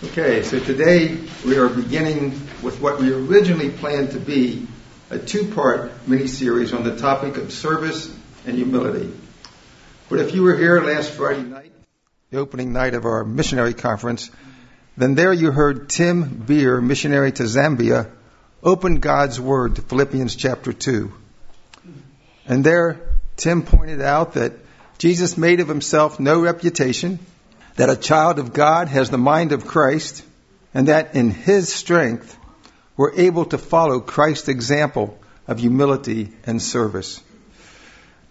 Okay, so today we are beginning with what we originally planned to be a two part mini series on the topic of service and humility. But if you were here last Friday night, the opening night of our missionary conference, then there you heard Tim Beer, missionary to Zambia, open God's Word to Philippians chapter 2. And there, Tim pointed out that Jesus made of himself no reputation, that a child of God has the mind of Christ, and that in his strength we're able to follow Christ's example of humility and service.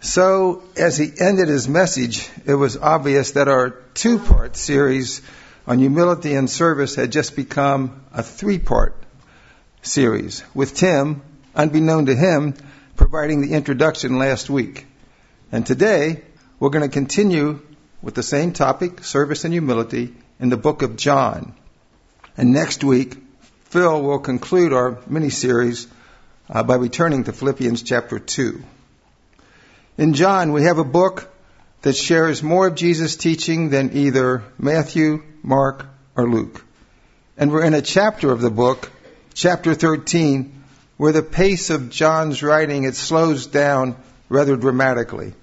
So, as he ended his message, it was obvious that our two part series on humility and service had just become a three part series, with Tim, unbeknown to him, providing the introduction last week. And today, we're going to continue with the same topic, service and humility, in the book of John. And next week, Phil will conclude our mini series uh, by returning to Philippians chapter 2. In John, we have a book that shares more of Jesus' teaching than either Matthew, Mark, or Luke. And we're in a chapter of the book, chapter 13, where the pace of John's writing it slows down rather dramatically.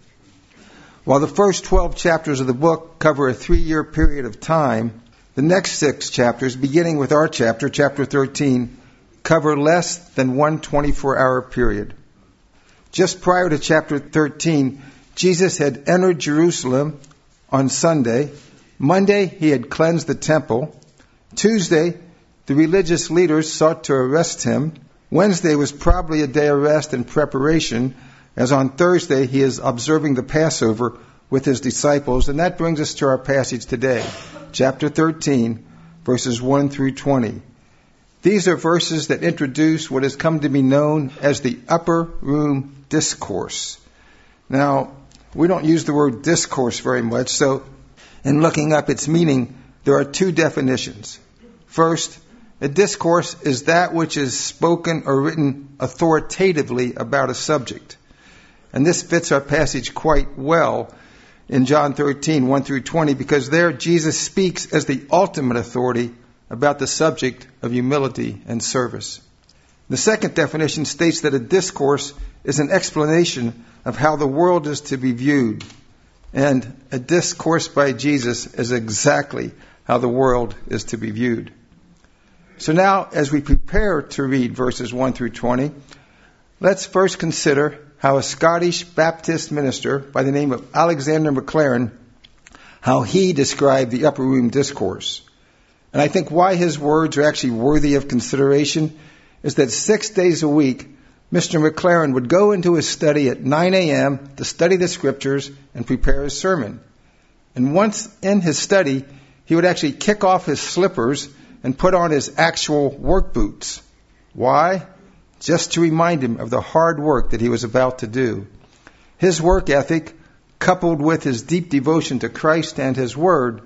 While the first 12 chapters of the book cover a three year period of time, the next six chapters, beginning with our chapter, chapter 13, cover less than one 24 hour period. Just prior to chapter 13, Jesus had entered Jerusalem on Sunday. Monday, he had cleansed the temple. Tuesday, the religious leaders sought to arrest him. Wednesday was probably a day of rest and preparation as on Thursday he is observing the Passover with his disciples. And that brings us to our passage today, chapter 13, verses 1 through 20. These are verses that introduce what has come to be known as the upper room discourse. Now, we don't use the word discourse very much, so in looking up its meaning, there are two definitions. First, a discourse is that which is spoken or written authoritatively about a subject. And this fits our passage quite well in John 13, 1 through 20, because there Jesus speaks as the ultimate authority about the subject of humility and service. The second definition states that a discourse is an explanation of how the world is to be viewed. And a discourse by Jesus is exactly how the world is to be viewed. So now, as we prepare to read verses 1 through 20, let's first consider how a Scottish Baptist minister by the name of Alexander Maclaren, how he described the upper room discourse. And I think why his words are actually worthy of consideration is that six days a week, Mr. Maclaren would go into his study at 9 a.m. to study the scriptures and prepare his sermon. And once in his study, he would actually kick off his slippers and put on his actual work boots. Why? Just to remind him of the hard work that he was about to do. His work ethic, coupled with his deep devotion to Christ and his word,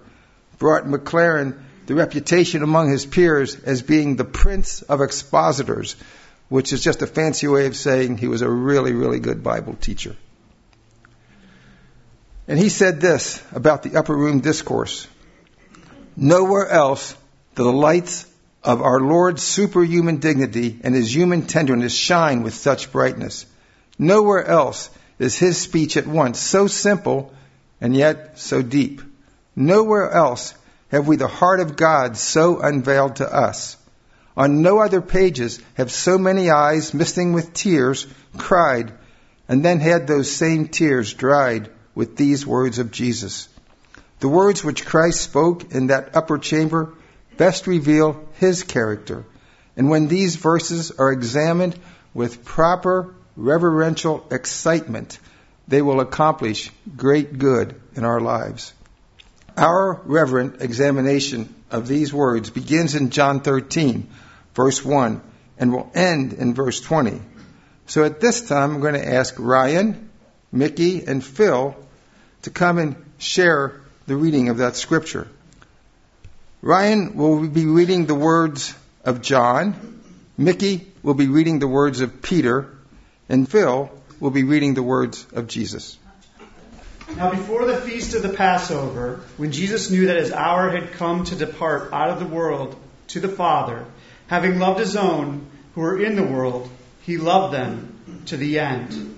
brought Maclaren the reputation among his peers as being the prince of expositors, which is just a fancy way of saying he was a really, really good Bible teacher. And he said this about the upper room discourse. Nowhere else do the lights of our Lord's superhuman dignity and his human tenderness shine with such brightness. Nowhere else is his speech at once so simple and yet so deep. Nowhere else have we the heart of God so unveiled to us. On no other pages have so many eyes, misting with tears, cried, and then had those same tears dried with these words of Jesus. The words which Christ spoke in that upper chamber best reveal his character. And when these verses are examined with proper reverential excitement, they will accomplish great good in our lives. Our reverent examination of these words begins in John 13, verse 1, and will end in verse 20. So at this time, I'm going to ask Ryan, Mickey, and Phil to come and share the reading of that scripture. Ryan will be reading the words of John. Mickey will be reading the words of Peter. And Phil will be reading the words of Jesus. Now, before the feast of the Passover, when Jesus knew that his hour had come to depart out of the world to the Father, having loved his own who were in the world, he loved them to the end.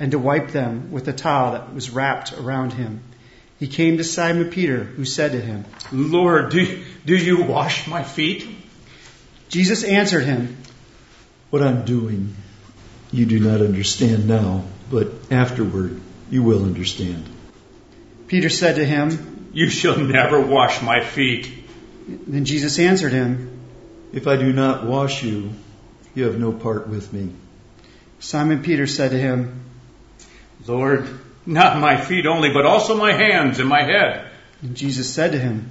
and to wipe them with a towel that was wrapped around him. He came to Simon Peter, who said to him, Lord, do, do you wash my feet? Jesus answered him, What I'm doing, you do not understand now, but afterward you will understand. Peter said to him, You shall never wash my feet. Then Jesus answered him, If I do not wash you, you have no part with me. Simon Peter said to him, Lord, not my feet only, but also my hands and my head. And Jesus said to him,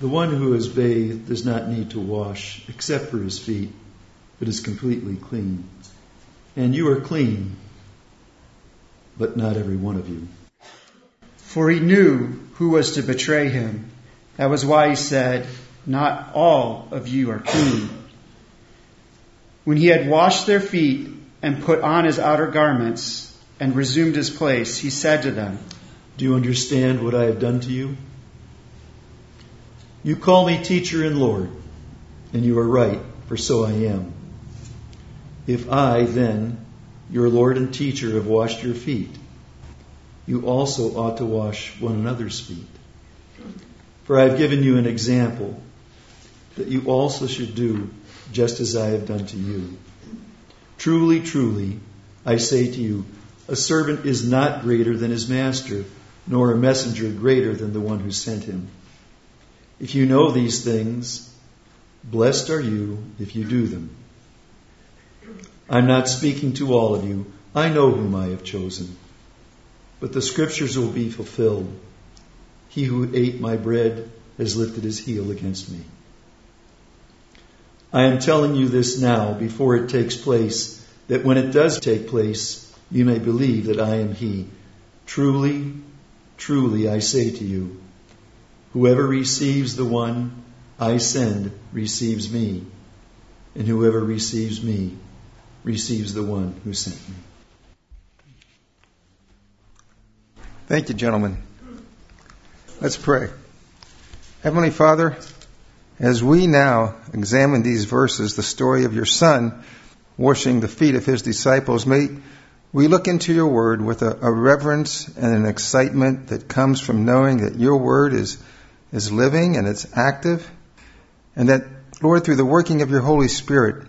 The one who is bathed does not need to wash except for his feet, but is completely clean. And you are clean, but not every one of you. For he knew who was to betray him. That was why he said, Not all of you are clean. When he had washed their feet and put on his outer garments and resumed his place, he said to them, Do you understand what I have done to you? You call me teacher and Lord, and you are right, for so I am. If I, then, your Lord and teacher, have washed your feet, you also ought to wash one another's feet. For I have given you an example that you also should do just as I have done to you. Truly, truly, I say to you, a servant is not greater than his master, nor a messenger greater than the one who sent him. If you know these things, blessed are you if you do them. I'm not speaking to all of you. I know whom I have chosen. But the scriptures will be fulfilled. He who ate my bread has lifted his heel against me. I am telling you this now before it takes place, that when it does take place, you may believe that I am he. Truly, truly, I say to you, whoever receives the one I send receives me, and whoever receives me receives the one who sent me. Thank you, gentlemen. Let's pray. Heavenly Father, as we now examine these verses, the story of your Son washing the feet of his disciples, may we look into your word with a, a, reverence and an excitement that comes from knowing that your word is, is living and it's active, and that, Lord, through the working of your Holy Spirit,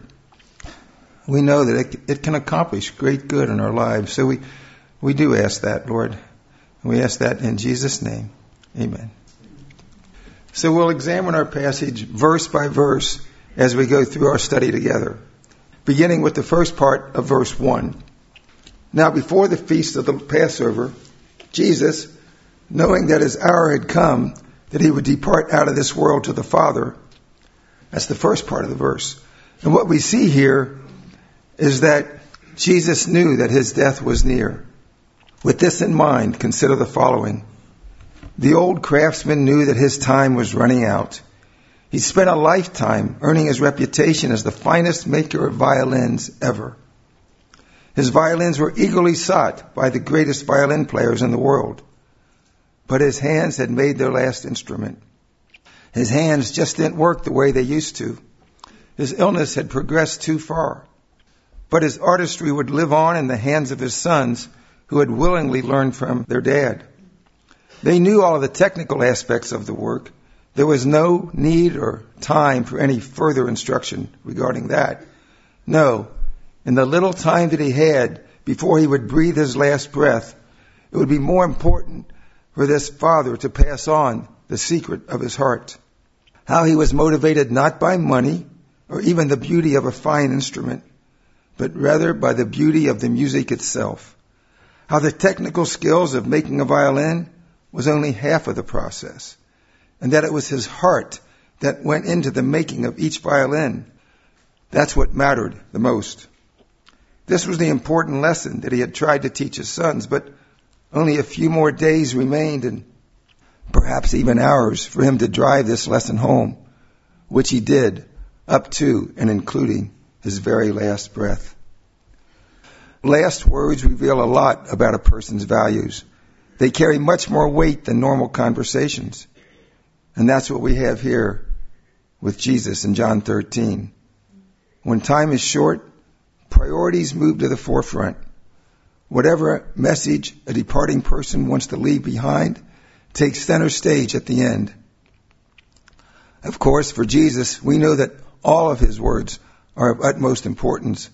we know that it, it can accomplish great good in our lives. So we, we do ask that, Lord. We ask that in Jesus' name. Amen. So we'll examine our passage verse by verse as we go through our study together, beginning with the first part of verse 1. Now, before the feast of the Passover, Jesus, knowing that his hour had come, that he would depart out of this world to the Father, that's the first part of the verse. And what we see here is that Jesus knew that his death was near. With this in mind, consider the following. The old craftsman knew that his time was running out. He spent a lifetime earning his reputation as the finest maker of violins ever. His violins were eagerly sought by the greatest violin players in the world. But his hands had made their last instrument. His hands just didn't work the way they used to. His illness had progressed too far. But his artistry would live on in the hands of his sons who had willingly learned from their dad. They knew all of the technical aspects of the work. There was no need or time for any further instruction regarding that. No, in the little time that he had before he would breathe his last breath, it would be more important for this father to pass on the secret of his heart. How he was motivated not by money or even the beauty of a fine instrument, but rather by the beauty of the music itself. How the technical skills of making a violin was only half of the process, and that it was his heart that went into the making of each violin. That's what mattered the most. This was the important lesson that he had tried to teach his sons, but only a few more days remained and perhaps even hours for him to drive this lesson home, which he did up to and including his very last breath. Last words reveal a lot about a person's values. They carry much more weight than normal conversations. And that's what we have here with Jesus in John 13. When time is short, priorities move to the forefront. Whatever message a departing person wants to leave behind takes center stage at the end. Of course, for Jesus, we know that all of his words are of utmost importance.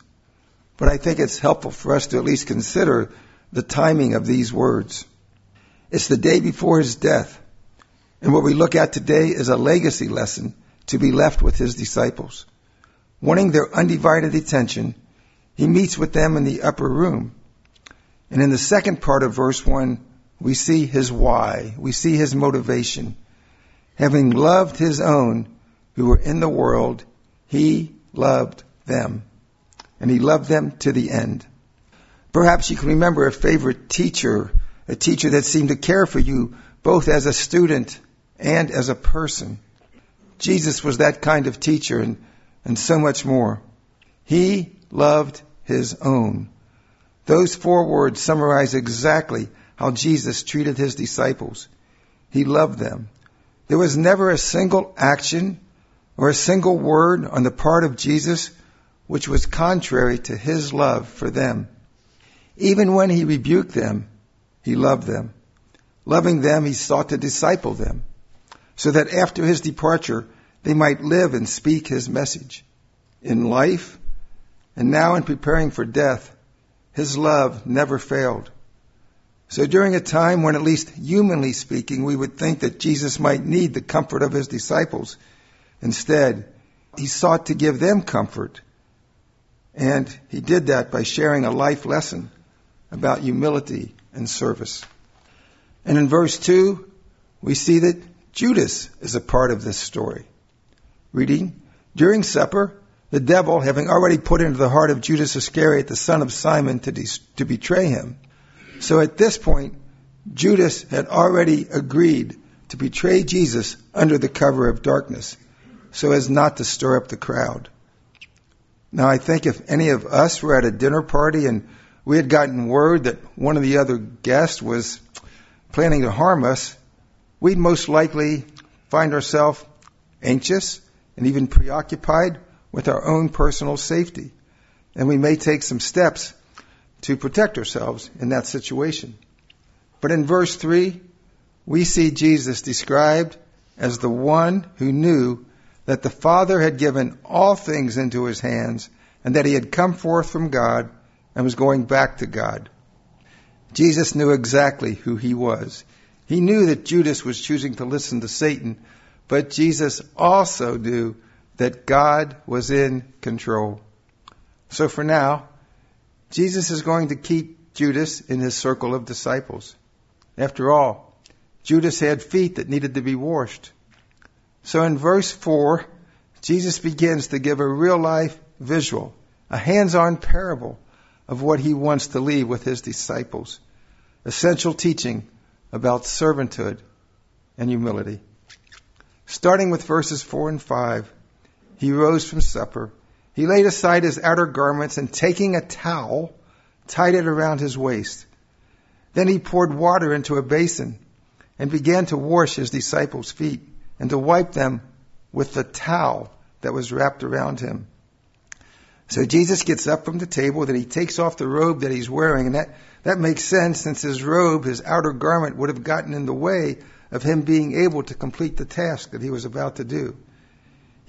But I think it's helpful for us to at least consider the timing of these words. It's the day before his death. And what we look at today is a legacy lesson to be left with his disciples. Wanting their undivided attention, he meets with them in the upper room. And in the second part of verse 1, we see his why. We see his motivation. Having loved his own who were in the world, he loved them. And he loved them to the end. Perhaps you can remember a favorite teacher, a teacher that seemed to care for you both as a student and as a person. Jesus was that kind of teacher and, and so much more. He loved his own. Those four words summarize exactly how Jesus treated his disciples. He loved them. There was never a single action or a single word on the part of Jesus which was contrary to his love for them. Even when he rebuked them, he loved them. Loving them, he sought to disciple them so that after his departure, they might live and speak his message. In life, and now in preparing for death, his love never failed. So during a time when, at least humanly speaking, we would think that Jesus might need the comfort of his disciples, instead, he sought to give them comfort. And he did that by sharing a life lesson about humility and service. And in verse 2, we see that Judas is a part of this story. Reading, during supper, the devil, having already put into the heart of Judas Iscariot, the son of Simon, to, de- to betray him. So at this point, Judas had already agreed to betray Jesus under the cover of darkness, so as not to stir up the crowd. Now, I think if any of us were at a dinner party and we had gotten word that one of the other guests was planning to harm us, we'd most likely find ourselves anxious and even preoccupied with our own personal safety. And we may take some steps to protect ourselves in that situation. But in verse 3, we see Jesus described as the one who knew that the Father had given all things into his hands and that he had come forth from God and was going back to God. Jesus knew exactly who he was. He knew that Judas was choosing to listen to Satan, but Jesus also knew that God was in control. So for now, Jesus is going to keep Judas in his circle of disciples. After all, Judas had feet that needed to be washed. So in verse 4, Jesus begins to give a real life visual, a hands on parable of what he wants to leave with his disciples. Essential teaching about servanthood and humility. Starting with verses 4 and 5, he rose from supper. He laid aside his outer garments and taking a towel, tied it around his waist. Then he poured water into a basin and began to wash his disciples' feet and to wipe them with the towel that was wrapped around him. So Jesus gets up from the table, then he takes off the robe that he's wearing, and that, that makes sense since his robe, his outer garment, would have gotten in the way of him being able to complete the task that he was about to do.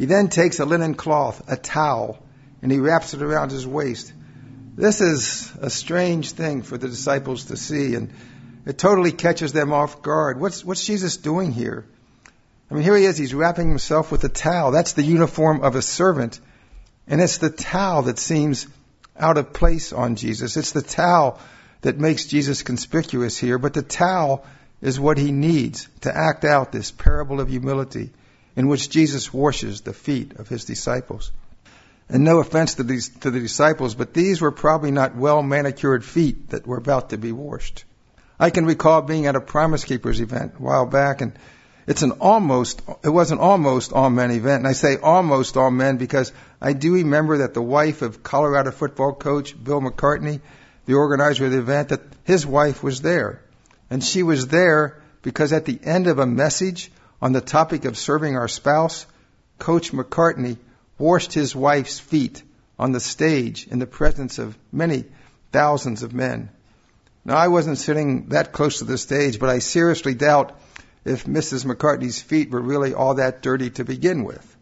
He then takes a linen cloth, a towel, and he wraps it around his waist. This is a strange thing for the disciples to see, and it totally catches them off guard. What's, what's Jesus doing here? I mean, here he is, he's wrapping himself with a towel. That's the uniform of a servant. And it's the towel that seems out of place on Jesus. It's the towel that makes Jesus conspicuous here, but the towel is what he needs to act out this parable of humility in which Jesus washes the feet of his disciples. And no offense to, these, to the disciples, but these were probably not well manicured feet that were about to be washed. I can recall being at a Promise Keepers event a while back, and it's an almost, it was an almost all men event. And I say almost all men because I do remember that the wife of Colorado football coach Bill McCartney, the organizer of the event, that his wife was there. And she was there because at the end of a message on the topic of serving our spouse, Coach McCartney washed his wife's feet on the stage in the presence of many thousands of men. Now, I wasn't sitting that close to the stage, but I seriously doubt if Mrs. McCartney's feet were really all that dirty to begin with.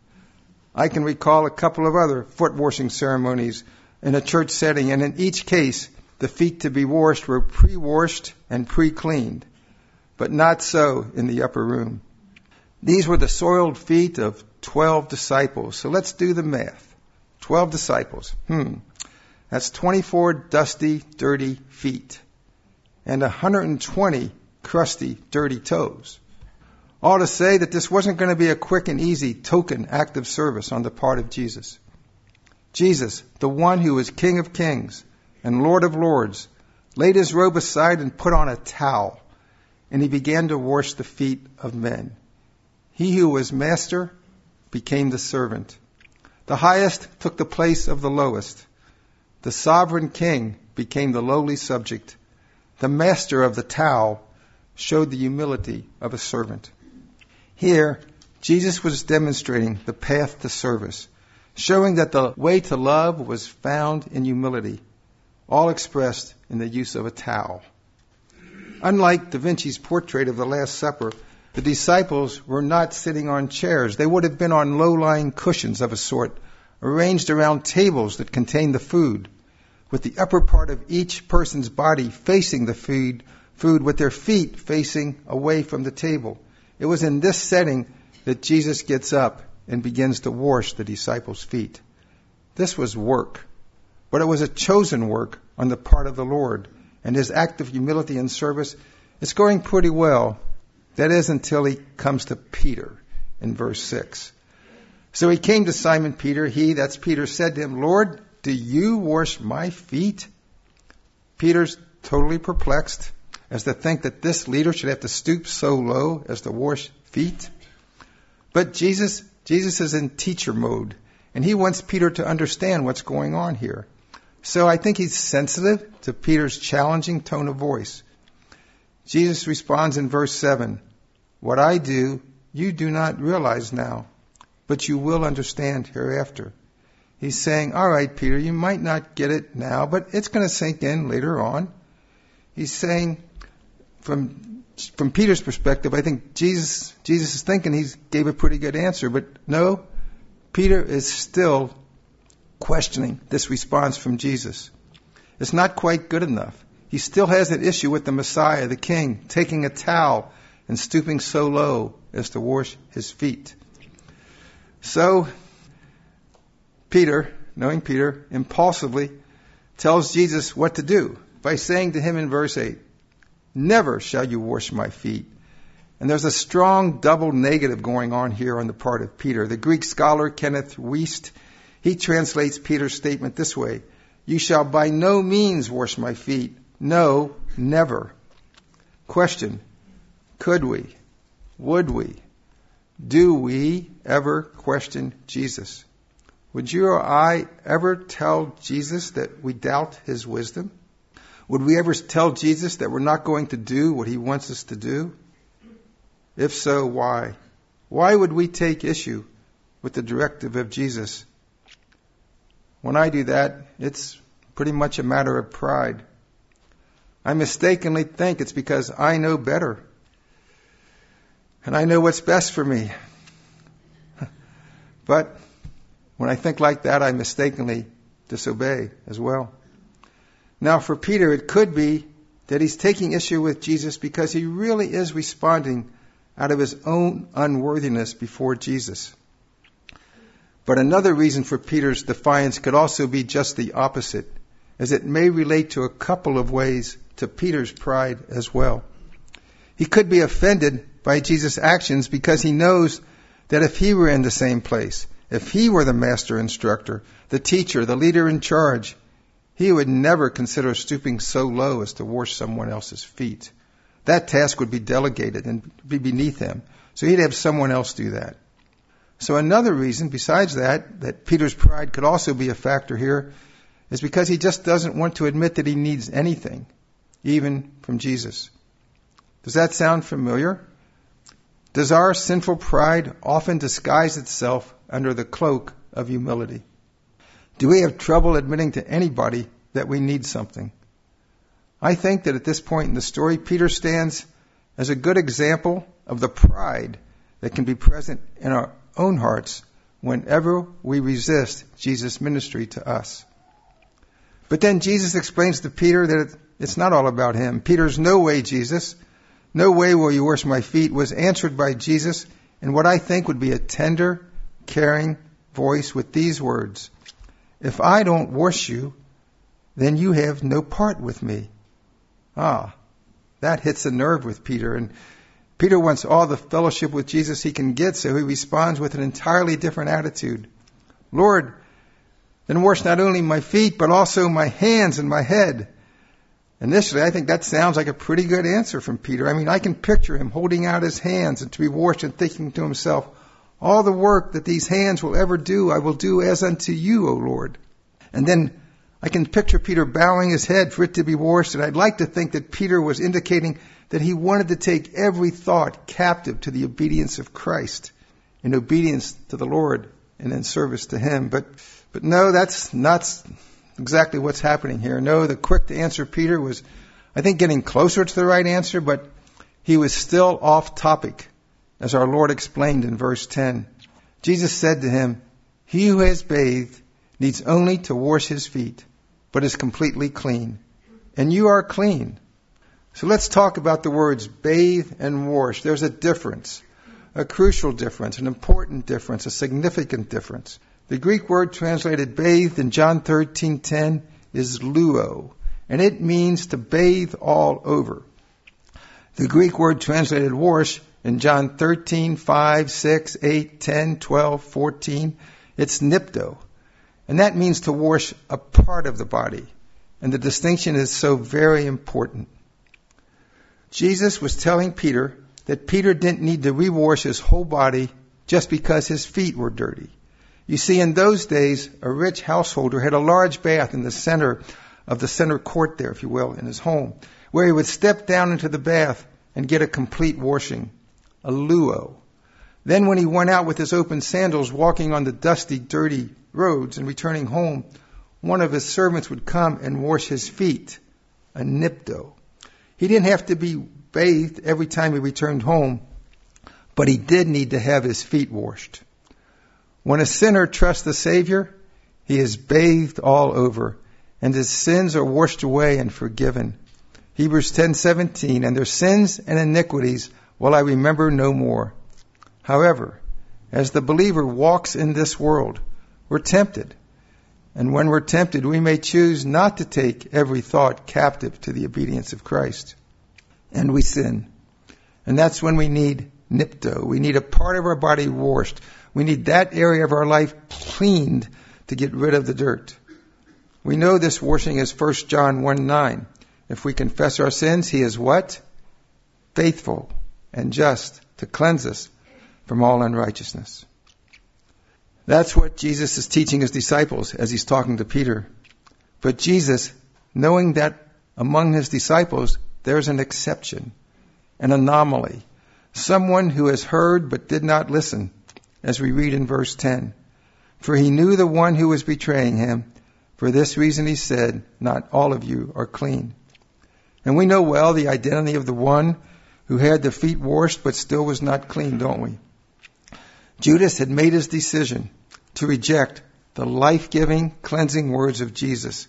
I can recall a couple of other foot washing ceremonies in a church setting, and in each case, the feet to be washed were pre washed and pre cleaned, but not so in the upper room. These were the soiled feet of 12 disciples. So let's do the math. 12 disciples. Hmm. That's 24 dusty, dirty feet and 120 crusty, dirty toes. All to say that this wasn't going to be a quick and easy token act of service on the part of Jesus. Jesus, the one who is King of kings and Lord of lords, laid his robe aside and put on a towel, and he began to wash the feet of men. He who was master became the servant. The highest took the place of the lowest. The sovereign king became the lowly subject. The master of the towel showed the humility of a servant. Here, Jesus was demonstrating the path to service, showing that the way to love was found in humility, all expressed in the use of a towel. Unlike Da Vinci's portrait of the Last Supper, the disciples were not sitting on chairs. They would have been on low lying cushions of a sort, arranged around tables that contained the food, with the upper part of each person's body facing the food, food with their feet facing away from the table. It was in this setting that Jesus gets up and begins to wash the disciples' feet. This was work, but it was a chosen work on the part of the Lord, and his act of humility and service is going pretty well that is until he comes to Peter in verse 6. So he came to Simon Peter. He, that's Peter, said to him, Lord, do you wash my feet? Peter's totally perplexed as to think that this leader should have to stoop so low as to wash feet. But Jesus, Jesus is in teacher mode, and he wants Peter to understand what's going on here. So I think he's sensitive to Peter's challenging tone of voice. Jesus responds in verse 7 what I do, you do not realize now, but you will understand hereafter. He's saying, all right, Peter, you might not get it now, but it's going to sink in later on. He's saying, from, from Peter's perspective, I think Jesus, Jesus is thinking he gave a pretty good answer, but no, Peter is still questioning this response from Jesus. It's not quite good enough. He still has an issue with the Messiah, the King, taking a towel and stooping so low as to wash his feet. So, Peter, knowing Peter, impulsively tells Jesus what to do by saying to him in verse 8, Never shall you wash my feet. And there's a strong double negative going on here on the part of Peter. The Greek scholar Kenneth Wuest, he translates Peter's statement this way, You shall by no means wash my feet. No, never. Question, could we? Would we? Do we ever question Jesus? Would you or I ever tell Jesus that we doubt his wisdom? Would we ever tell Jesus that we're not going to do what he wants us to do? If so, why? Why would we take issue with the directive of Jesus? When I do that, it's pretty much a matter of pride. I mistakenly think it's because I know better and I know what's best for me. but when I think like that, I mistakenly disobey as well. Now, for Peter, it could be that he's taking issue with Jesus because he really is responding out of his own unworthiness before Jesus. But another reason for Peter's defiance could also be just the opposite, as it may relate to a couple of ways to Peter's pride as well. He could be offended by Jesus' actions because he knows that if he were in the same place, if he were the master instructor, the teacher, the leader in charge, he would never consider stooping so low as to wash someone else's feet. That task would be delegated and be beneath him. So he'd have someone else do that. So another reason, besides that, that Peter's pride could also be a factor here, is because he just doesn't want to admit that he needs anything, even from Jesus. Does that sound familiar? Does our sinful pride often disguise itself under the cloak of humility? Do we have trouble admitting to anybody that we need something? I think that at this point in the story, Peter stands as a good example of the pride that can be present in our own hearts whenever we resist Jesus' ministry to us. But then Jesus explains to Peter that it's not all about him. Peter's no way, Jesus, no way will you wash my feet was answered by Jesus in what I think would be a tender, caring voice with these words If I don't wash you, then you have no part with me. Ah, that hits a nerve with Peter. And Peter wants all the fellowship with Jesus he can get, so he responds with an entirely different attitude. Lord, then wash not only my feet, but also my hands and my head. Initially, I think that sounds like a pretty good answer from Peter. I mean, I can picture him holding out his hands and to be washed and thinking to himself, all the work that these hands will ever do, I will do as unto you, O Lord. And then I can picture Peter bowing his head for it to be washed, and I'd like to think that Peter was indicating that he wanted to take every thought captive to the obedience of Christ, in obedience to the Lord and in service to Him. But, but no, that's not exactly what's happening here. No, the quick to answer Peter was, I think, getting closer to the right answer, but he was still off topic, as our Lord explained in verse 10. Jesus said to him, He who has bathed needs only to wash his feet, but is completely clean. And you are clean. So let's talk about the words bathe and wash. There's a difference, a crucial difference, an important difference, a significant difference. The Greek word translated bathed in John 13:10 is luo, and it means to bathe all over. The Greek word translated wash in John 13, 5, 6, 8, 10, 12, 14, it's nipto. And that means to wash a part of the body. And the distinction is so very important. Jesus was telling Peter that Peter didn't need to rewash his whole body just because his feet were dirty. You see, in those days, a rich householder had a large bath in the center of the center court there, if you will, in his home, where he would step down into the bath and get a complete washing, a luo. Then when he went out with his open sandals, walking on the dusty, dirty roads and returning home, one of his servants would come and wash his feet, a nipto. He didn't have to be bathed every time he returned home, but he did need to have his feet washed. When a sinner trusts the Savior, he is bathed all over, and his sins are washed away and forgiven. Hebrews 10:17, and their sins and iniquities will I remember no more. However, as the believer walks in this world, we're tempted. And when we're tempted, we may choose not to take every thought captive to the obedience of Christ. And we sin. And that's when we need nipto. We need a part of our body washed. We need that area of our life cleaned to get rid of the dirt. We know this washing is 1 John 1 9. If we confess our sins, he is what? Faithful and just to cleanse us from all unrighteousness. That's what Jesus is teaching his disciples as he's talking to Peter. But Jesus, knowing that among his disciples there's an exception, an anomaly, someone who has heard but did not listen, as we read in verse 10. For he knew the one who was betraying him. For this reason he said, Not all of you are clean. And we know well the identity of the one who had the feet washed but still was not clean, don't we? Judas had made his decision to reject the life-giving, cleansing words of Jesus.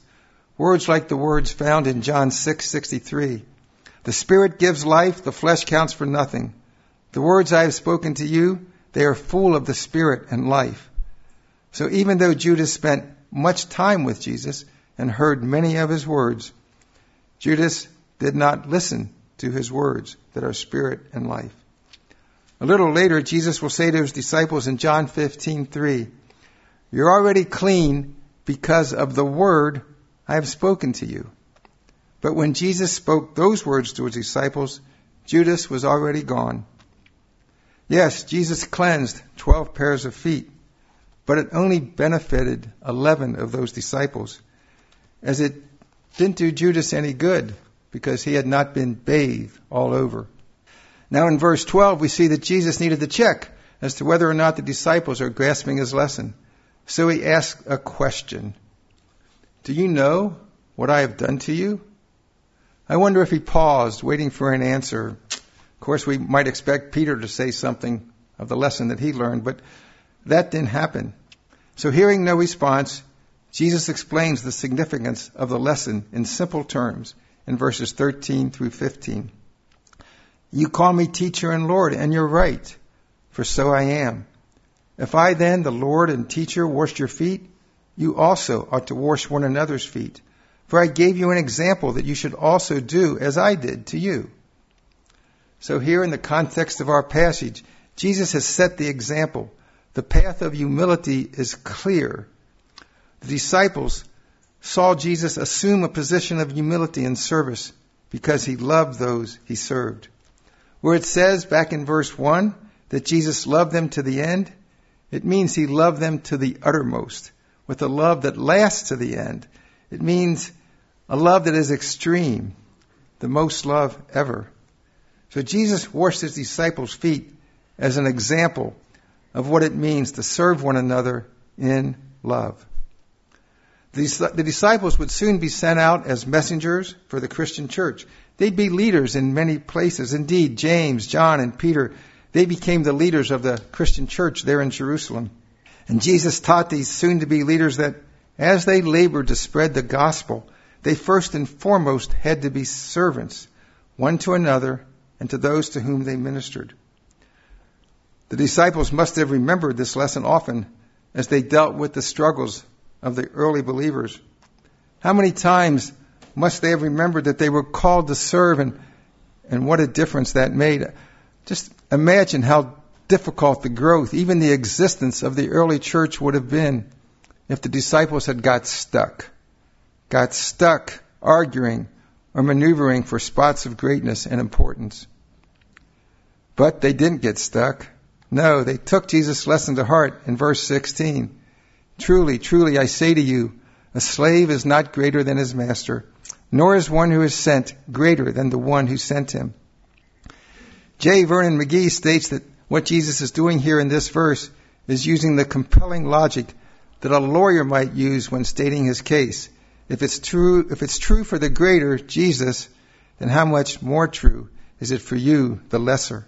Words like the words found in John 6:63. The spirit gives life, the flesh counts for nothing. The words I have spoken to you, they are full of the spirit and life. So even though Judas spent much time with Jesus and heard many of his words, Judas did not listen to his words that are spirit and life. A little later, Jesus will say to his disciples in John 15:3, "You're already clean because of the word I have spoken to you." But when Jesus spoke those words to his disciples, Judas was already gone. Yes, Jesus cleansed 12 pairs of feet, but it only benefited 11 of those disciples, as it didn't do Judas any good because he had not been bathed all over. Now in verse 12, we see that Jesus needed to check as to whether or not the disciples are grasping his lesson. So he asks a question. Do you know what I have done to you? I wonder if he paused, waiting for an answer. Of course, we might expect Peter to say something of the lesson that he learned, but that didn't happen. So hearing no response, Jesus explains the significance of the lesson in simple terms in verses 13 through 15. You call me teacher and Lord, and you're right, for so I am. If I then, the Lord and teacher, washed your feet, you also ought to wash one another's feet. For I gave you an example that you should also do as I did to you. So here in the context of our passage, Jesus has set the example. The path of humility is clear. The disciples saw Jesus assume a position of humility and service because he loved those he served. Where it says back in verse 1 that Jesus loved them to the end, it means he loved them to the uttermost with a love that lasts to the end. It means a love that is extreme, the most love ever. So Jesus washed his disciples' feet as an example of what it means to serve one another in love. The disciples would soon be sent out as messengers for the Christian church. They'd be leaders in many places. Indeed, James, John, and Peter, they became the leaders of the Christian church there in Jerusalem. And Jesus taught these soon to be leaders that as they labored to spread the gospel, they first and foremost had to be servants, one to another and to those to whom they ministered. The disciples must have remembered this lesson often as they dealt with the struggles of the early believers. How many times must they have remembered that they were called to serve and, and what a difference that made? Just imagine how difficult the growth, even the existence of the early church would have been if the disciples had got stuck got stuck arguing or maneuvering for spots of greatness and importance. But they didn't get stuck. No, they took Jesus' lesson to heart in verse 16. Truly, truly, I say to you, a slave is not greater than his master, nor is one who is sent greater than the one who sent him. J. Vernon McGee states that what Jesus is doing here in this verse is using the compelling logic that a lawyer might use when stating his case. If it's true, if it's true for the greater, Jesus, then how much more true is it for you, the lesser?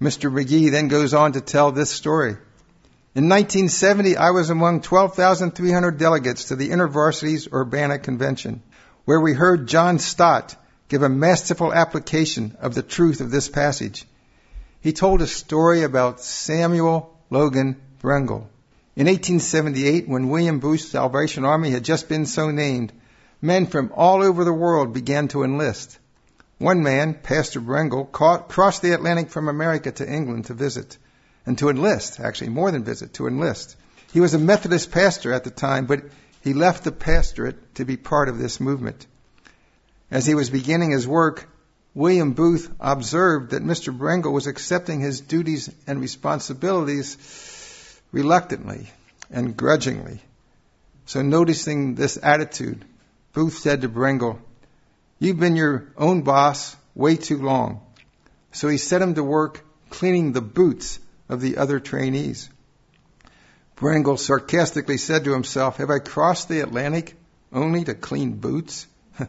Mr. McGee then goes on to tell this story. In 1970, I was among 12,300 delegates to the InterVarsity's Urbana Convention, where we heard John Stott give a masterful application of the truth of this passage. He told a story about Samuel Logan Brengle. In 1878, when William Booth's Salvation Army had just been so named, men from all over the world began to enlist. One man, Pastor Brengle, crossed the Atlantic from America to England to visit, and to enlist, actually, more than visit, to enlist. He was a Methodist pastor at the time, but he left the pastorate to be part of this movement. As he was beginning his work, William Booth observed that Mr. Brengle was accepting his duties and responsibilities reluctantly and grudgingly. So noticing this attitude, Booth said to Brengle, You've been your own boss way too long. So he set him to work cleaning the boots of the other trainees. Brengle sarcastically said to himself, Have I crossed the Atlantic only to clean boots?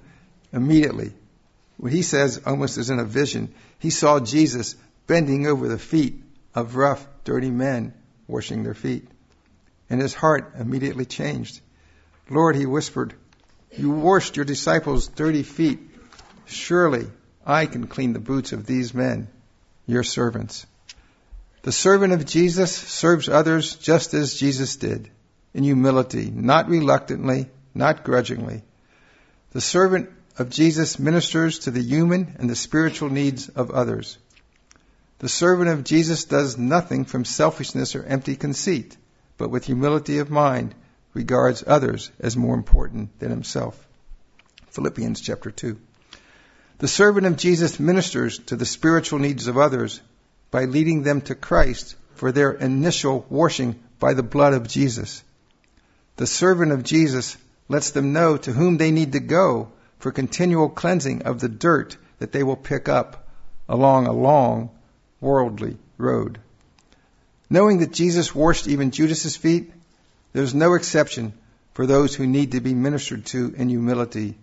Immediately, what he says almost as in a vision, he saw Jesus bending over the feet of rough, dirty men washing their feet. And his heart immediately changed. Lord, he whispered, You washed your disciples' dirty feet. Surely I can clean the boots of these men, your servants. The servant of Jesus serves others just as Jesus did, in humility, not reluctantly, not grudgingly. The servant of Jesus ministers to the human and the spiritual needs of others. The servant of Jesus does nothing from selfishness or empty conceit, but with humility of mind regards others as more important than himself. Philippians chapter 2. The servant of Jesus ministers to the spiritual needs of others by leading them to Christ for their initial washing by the blood of Jesus. The servant of Jesus lets them know to whom they need to go for continual cleansing of the dirt that they will pick up along a long worldly road. Knowing that Jesus washed even Judas's feet, there's no exception for those who need to be ministered to in humility,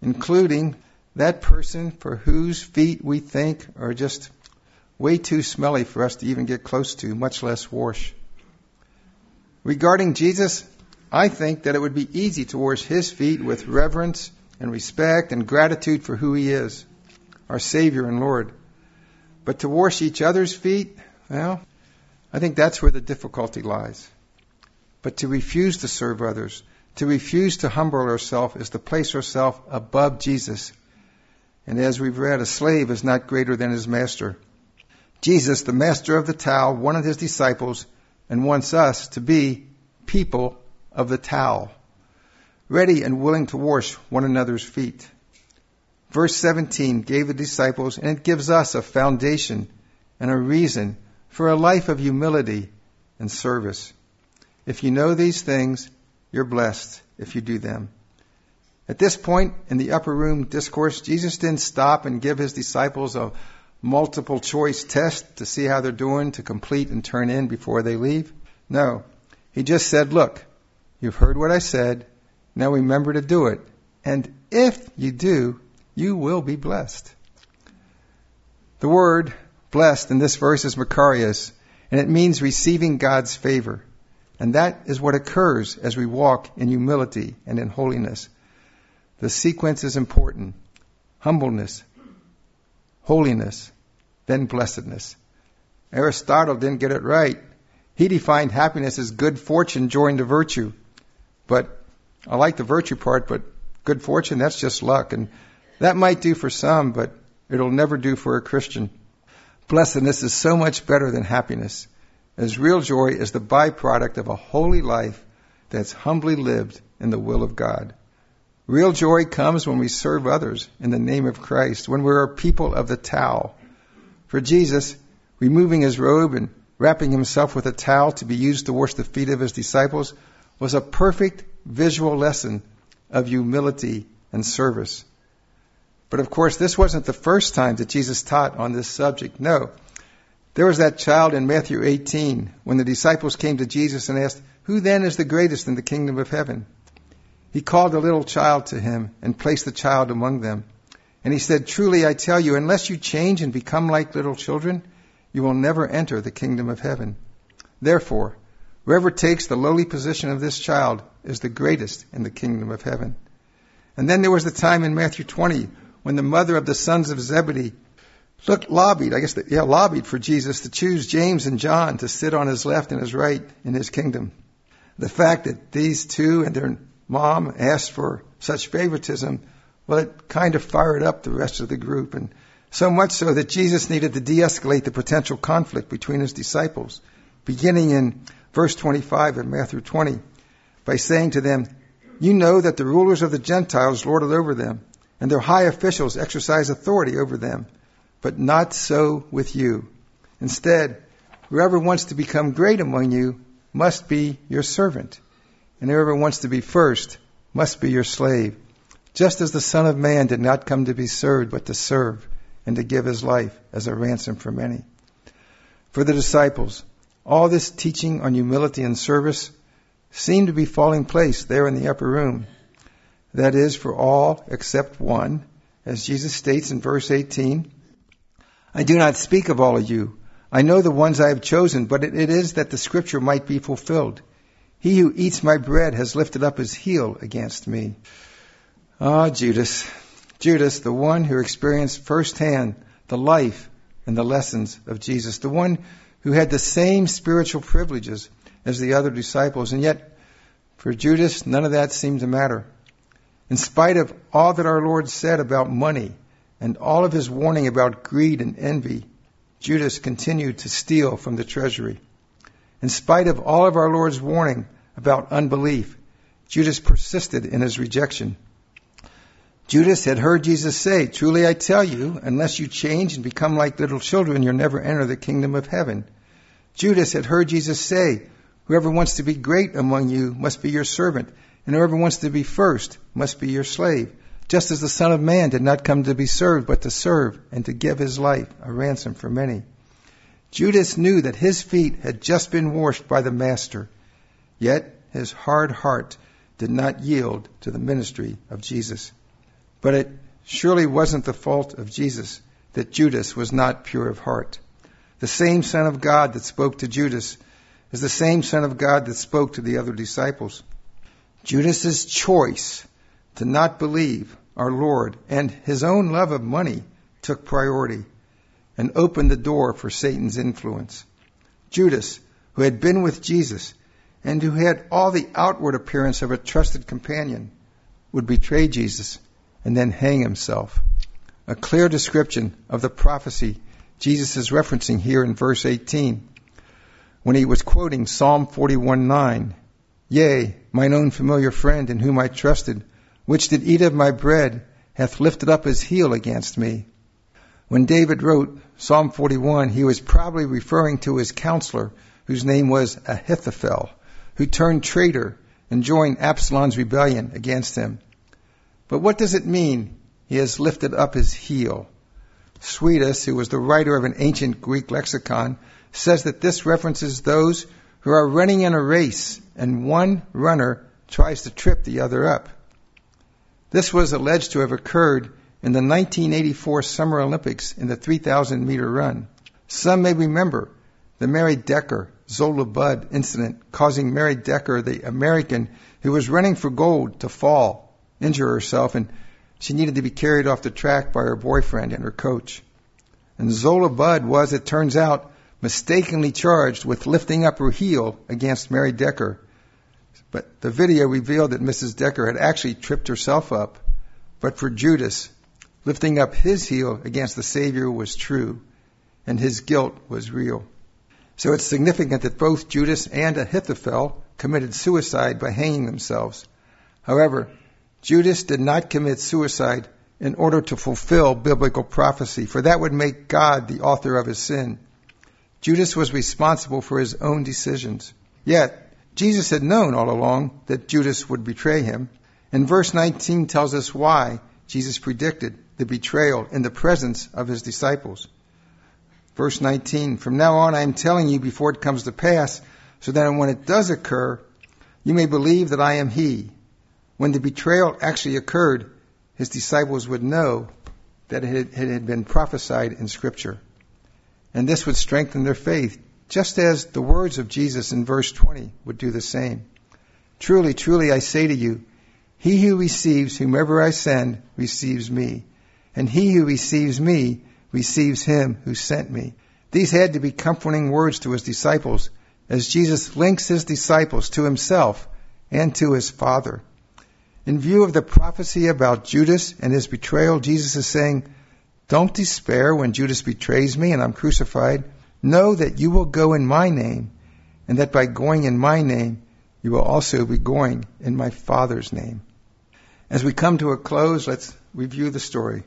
including that person for whose feet we think are just way too smelly for us to even get close to, much less wash. Regarding Jesus, I think that it would be easy to wash his feet with reverence and respect and gratitude for who he is, our Savior and Lord. But to wash each other's feet, well, I think that's where the difficulty lies. But to refuse to serve others, to refuse to humble herself is to place herself above Jesus. And as we've read, a slave is not greater than his master. Jesus, the master of the towel, wanted his disciples and wants us to be people of the towel, ready and willing to wash one another's feet. Verse 17 gave the disciples, and it gives us a foundation and a reason for a life of humility and service. If you know these things, you're blessed if you do them. At this point in the upper room discourse, Jesus didn't stop and give his disciples a multiple choice test to see how they're doing to complete and turn in before they leave. No. He just said, look, you've heard what I said. Now remember to do it. And if you do, you will be blessed. The word blessed in this verse is Makarios, and it means receiving God's favor. And that is what occurs as we walk in humility and in holiness. The sequence is important. Humbleness, holiness, then blessedness. Aristotle didn't get it right. He defined happiness as good fortune joined to virtue. But I like the virtue part, but good fortune, that's just luck. And that might do for some, but it'll never do for a Christian. Blessedness is so much better than happiness, as real joy is the byproduct of a holy life that's humbly lived in the will of God. Real joy comes when we serve others in the name of Christ, when we're a people of the towel. For Jesus, removing his robe and wrapping himself with a towel to be used to wash the feet of his disciples, was a perfect visual lesson of humility and service. But of course, this wasn't the first time that Jesus taught on this subject. No. There was that child in Matthew 18 when the disciples came to Jesus and asked, Who then is the greatest in the kingdom of heaven? He called a little child to him and placed the child among them. And he said, Truly I tell you, unless you change and become like little children, you will never enter the kingdom of heaven. Therefore, whoever takes the lowly position of this child is the greatest in the kingdom of heaven. And then there was the time in Matthew 20 when the mother of the sons of Zebedee looked lobbied, I guess, the, yeah, lobbied for Jesus to choose James and John to sit on his left and his right in his kingdom. The fact that these two and their mom asked for such favoritism, well, it kind of fired up the rest of the group and so much so that Jesus needed to de-escalate the potential conflict between his disciples, beginning in verse 25 of Matthew 20, by saying to them, You know that the rulers of the Gentiles lord it over them, and their high officials exercise authority over them, but not so with you. Instead, whoever wants to become great among you must be your servant, and whoever wants to be first must be your slave, just as the Son of Man did not come to be served, but to serve and to give his life as a ransom for many. For the disciples, all this teaching on humility and service seemed to be falling place there in the upper room. That is, for all except one, as Jesus states in verse 18, I do not speak of all of you. I know the ones I have chosen, but it is that the scripture might be fulfilled. He who eats my bread has lifted up his heel against me. Ah, Judas, Judas, the one who experienced firsthand the life and the lessons of Jesus, the one who had the same spiritual privileges as the other disciples, and yet for Judas, none of that seemed to matter. In spite of all that our Lord said about money and all of his warning about greed and envy, Judas continued to steal from the treasury. In spite of all of our Lord's warning about unbelief, Judas persisted in his rejection. Judas had heard Jesus say, Truly I tell you, unless you change and become like little children, you'll never enter the kingdom of heaven. Judas had heard Jesus say, Whoever wants to be great among you must be your servant, and whoever wants to be first must be your slave. Just as the Son of Man did not come to be served, but to serve and to give his life a ransom for many. Judas knew that his feet had just been washed by the Master, yet his hard heart did not yield to the ministry of Jesus. But it surely wasn't the fault of Jesus that Judas was not pure of heart. The same Son of God that spoke to Judas is the same Son of God that spoke to the other disciples. Judas's choice to not believe our Lord and his own love of money took priority and opened the door for Satan's influence. Judas, who had been with Jesus and who had all the outward appearance of a trusted companion, would betray Jesus and then hang himself. A clear description of the prophecy Jesus is referencing here in verse 18 when he was quoting Psalm 41:9. Yea, mine own familiar friend in whom I trusted, which did eat of my bread, hath lifted up his heel against me. When David wrote Psalm 41, he was probably referring to his counselor, whose name was Ahithophel, who turned traitor and joined Absalom's rebellion against him. But what does it mean? He has lifted up his heel. Suidas, who was the writer of an ancient Greek lexicon, says that this references those who are running in a race and one runner tries to trip the other up. This was alleged to have occurred in the 1984 Summer Olympics in the 3,000 meter run. Some may remember the Mary Decker Zola Budd incident causing Mary Decker, the American who was running for gold, to fall, injure herself, and she needed to be carried off the track by her boyfriend and her coach. And Zola Budd was, it turns out, mistakenly charged with lifting up her heel against Mary Decker. But the video revealed that Mrs. Decker had actually tripped herself up. But for Judas, lifting up his heel against the Savior was true, and his guilt was real. So it's significant that both Judas and Ahithophel committed suicide by hanging themselves. However, Judas did not commit suicide in order to fulfill biblical prophecy, for that would make God the author of his sin. Judas was responsible for his own decisions. Yet, Jesus had known all along that Judas would betray him, and verse 19 tells us why Jesus predicted the betrayal in the presence of his disciples. Verse 19, from now on I am telling you before it comes to pass, so that when it does occur, you may believe that I am he. When the betrayal actually occurred, his disciples would know that it had been prophesied in scripture. And this would strengthen their faith, just as the words of Jesus in verse 20 would do the same. Truly, truly, I say to you, he who receives whomever I send receives me, and he who receives me receives him who sent me. These had to be comforting words to his disciples as Jesus links his disciples to himself and to his Father. In view of the prophecy about Judas and his betrayal, Jesus is saying, Don't despair when Judas betrays me and I'm crucified. Know that you will go in my name, and that by going in my name, you will also be going in my Father's name. As we come to a close, let's review the story.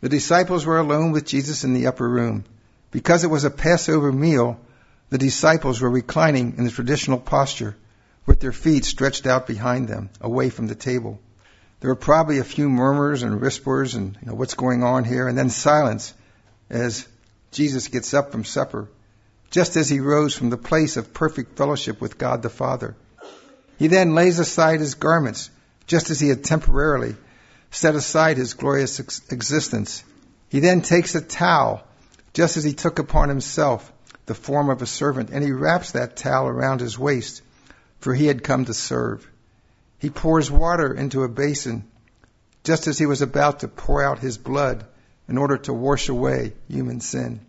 The disciples were alone with Jesus in the upper room. Because it was a Passover meal, the disciples were reclining in the traditional posture with their feet stretched out behind them, away from the table. There were probably a few murmurs and whispers and you know, what's going on here, and then silence as Jesus gets up from supper, just as he rose from the place of perfect fellowship with God the Father. He then lays aside his garments just as he had temporarily set aside his glorious ex- existence. He then takes a towel, just as he took upon himself the form of a servant, and he wraps that towel around his waist, for he had come to serve. He pours water into a basin, just as he was about to pour out his blood in order to wash away human sin.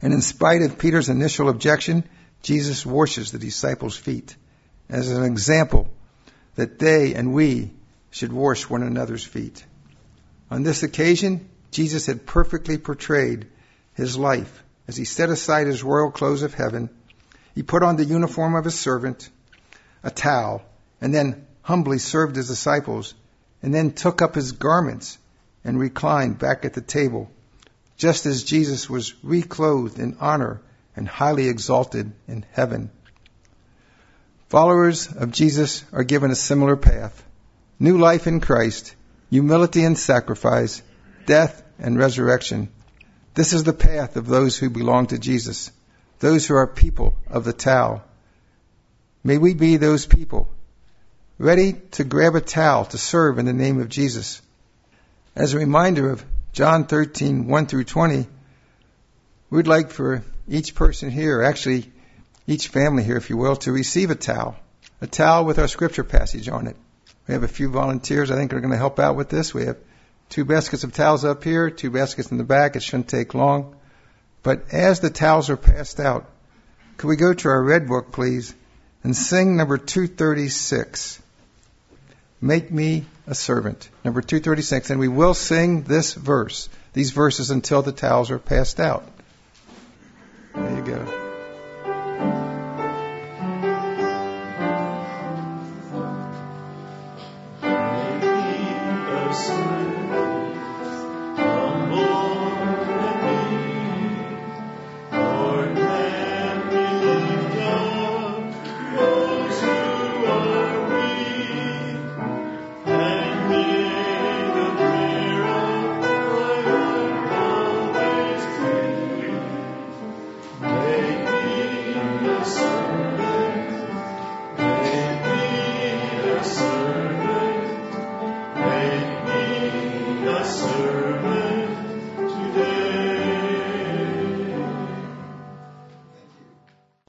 And in spite of Peter's initial objection, Jesus washes the disciples' feet as an example that they and we should wash one another's feet. On this occasion, Jesus had perfectly portrayed his life as he set aside his royal clothes of heaven. He put on the uniform of a servant, a towel, and then humbly served his disciples, and then took up his garments and reclined back at the table, just as Jesus was reclothed in honor and highly exalted in heaven. Followers of Jesus are given a similar path. New life in Christ, humility and sacrifice, death and resurrection. This is the path of those who belong to Jesus, those who are people of the towel. May we be those people, ready to grab a towel to serve in the name of Jesus. As a reminder of John 13, 1 through 20, we'd like for each person here, actually each family here, if you will, to receive a towel, a towel with our scripture passage on it. We have a few volunteers I think are going to help out with this. We have two baskets of towels up here, two baskets in the back. It shouldn't take long. But as the towels are passed out, could we go to our red book, please, and sing number 236? Make me a servant. Number 236. And we will sing this verse, these verses until the towels are passed out. There you go.